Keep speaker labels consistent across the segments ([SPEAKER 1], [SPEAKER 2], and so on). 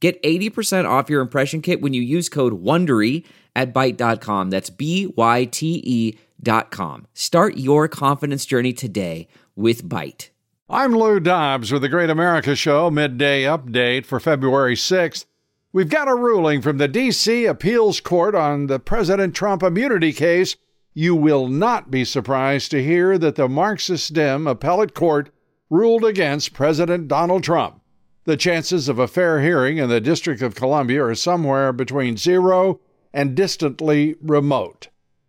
[SPEAKER 1] Get 80% off your impression kit when you use code WONDERY at Byte.com. That's B-Y-T-E dot com. Start your confidence journey today with Byte.
[SPEAKER 2] I'm Lou Dobbs with the Great America Show midday update for February 6th. We've got a ruling from the D.C. Appeals Court on the President Trump immunity case. You will not be surprised to hear that the Marxist Dem appellate court ruled against President Donald Trump. The chances of a fair hearing in the District of Columbia are somewhere between zero and distantly remote.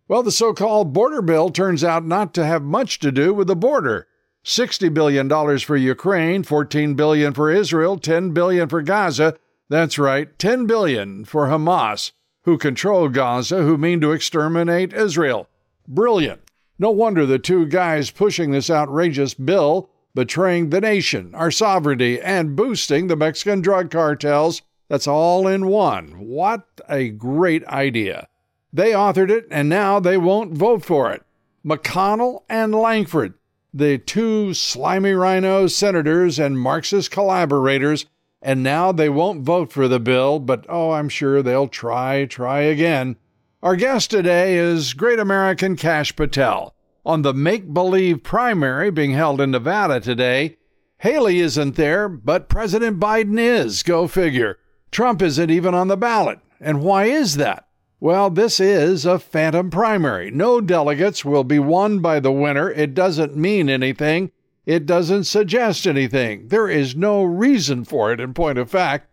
[SPEAKER 2] Well, the so called border bill turns out not to have much to do with the border. $60 billion for Ukraine, 14 billion for Israel, 10 billion for Gaza. That's right, 10 billion for Hamas, who control Gaza, who mean to exterminate Israel. Brilliant. No wonder the two guys pushing this outrageous bill betraying the nation, our sovereignty, and boosting the Mexican drug cartels. That's all in one. What a great idea. They authored it, and now they won't vote for it. McConnell and Langford, the two slimy RINO senators and Marxist collaborators, and now they won't vote for the bill, but oh, I'm sure they'll try, try again. Our guest today is Great American Kash Patel on the make believe primary being held in Nevada today. Haley isn't there, but President Biden is. Go figure. Trump isn't even on the ballot. And why is that? Well, this is a phantom primary. No delegates will be won by the winner. It doesn't mean anything. It doesn't suggest anything. There is no reason for it, in point of fact.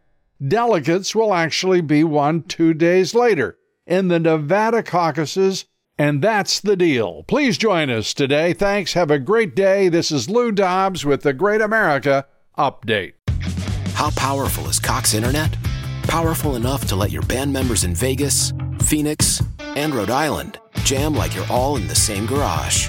[SPEAKER 2] Delegates will actually be won two days later in the Nevada caucuses and that's the deal. Please join us today. Thanks. Have a great day. This is Lou Dobbs with the Great America Update.
[SPEAKER 3] How powerful is Cox Internet? Powerful enough to let your band members in Vegas, Phoenix, and Rhode Island jam like you're all in the same garage.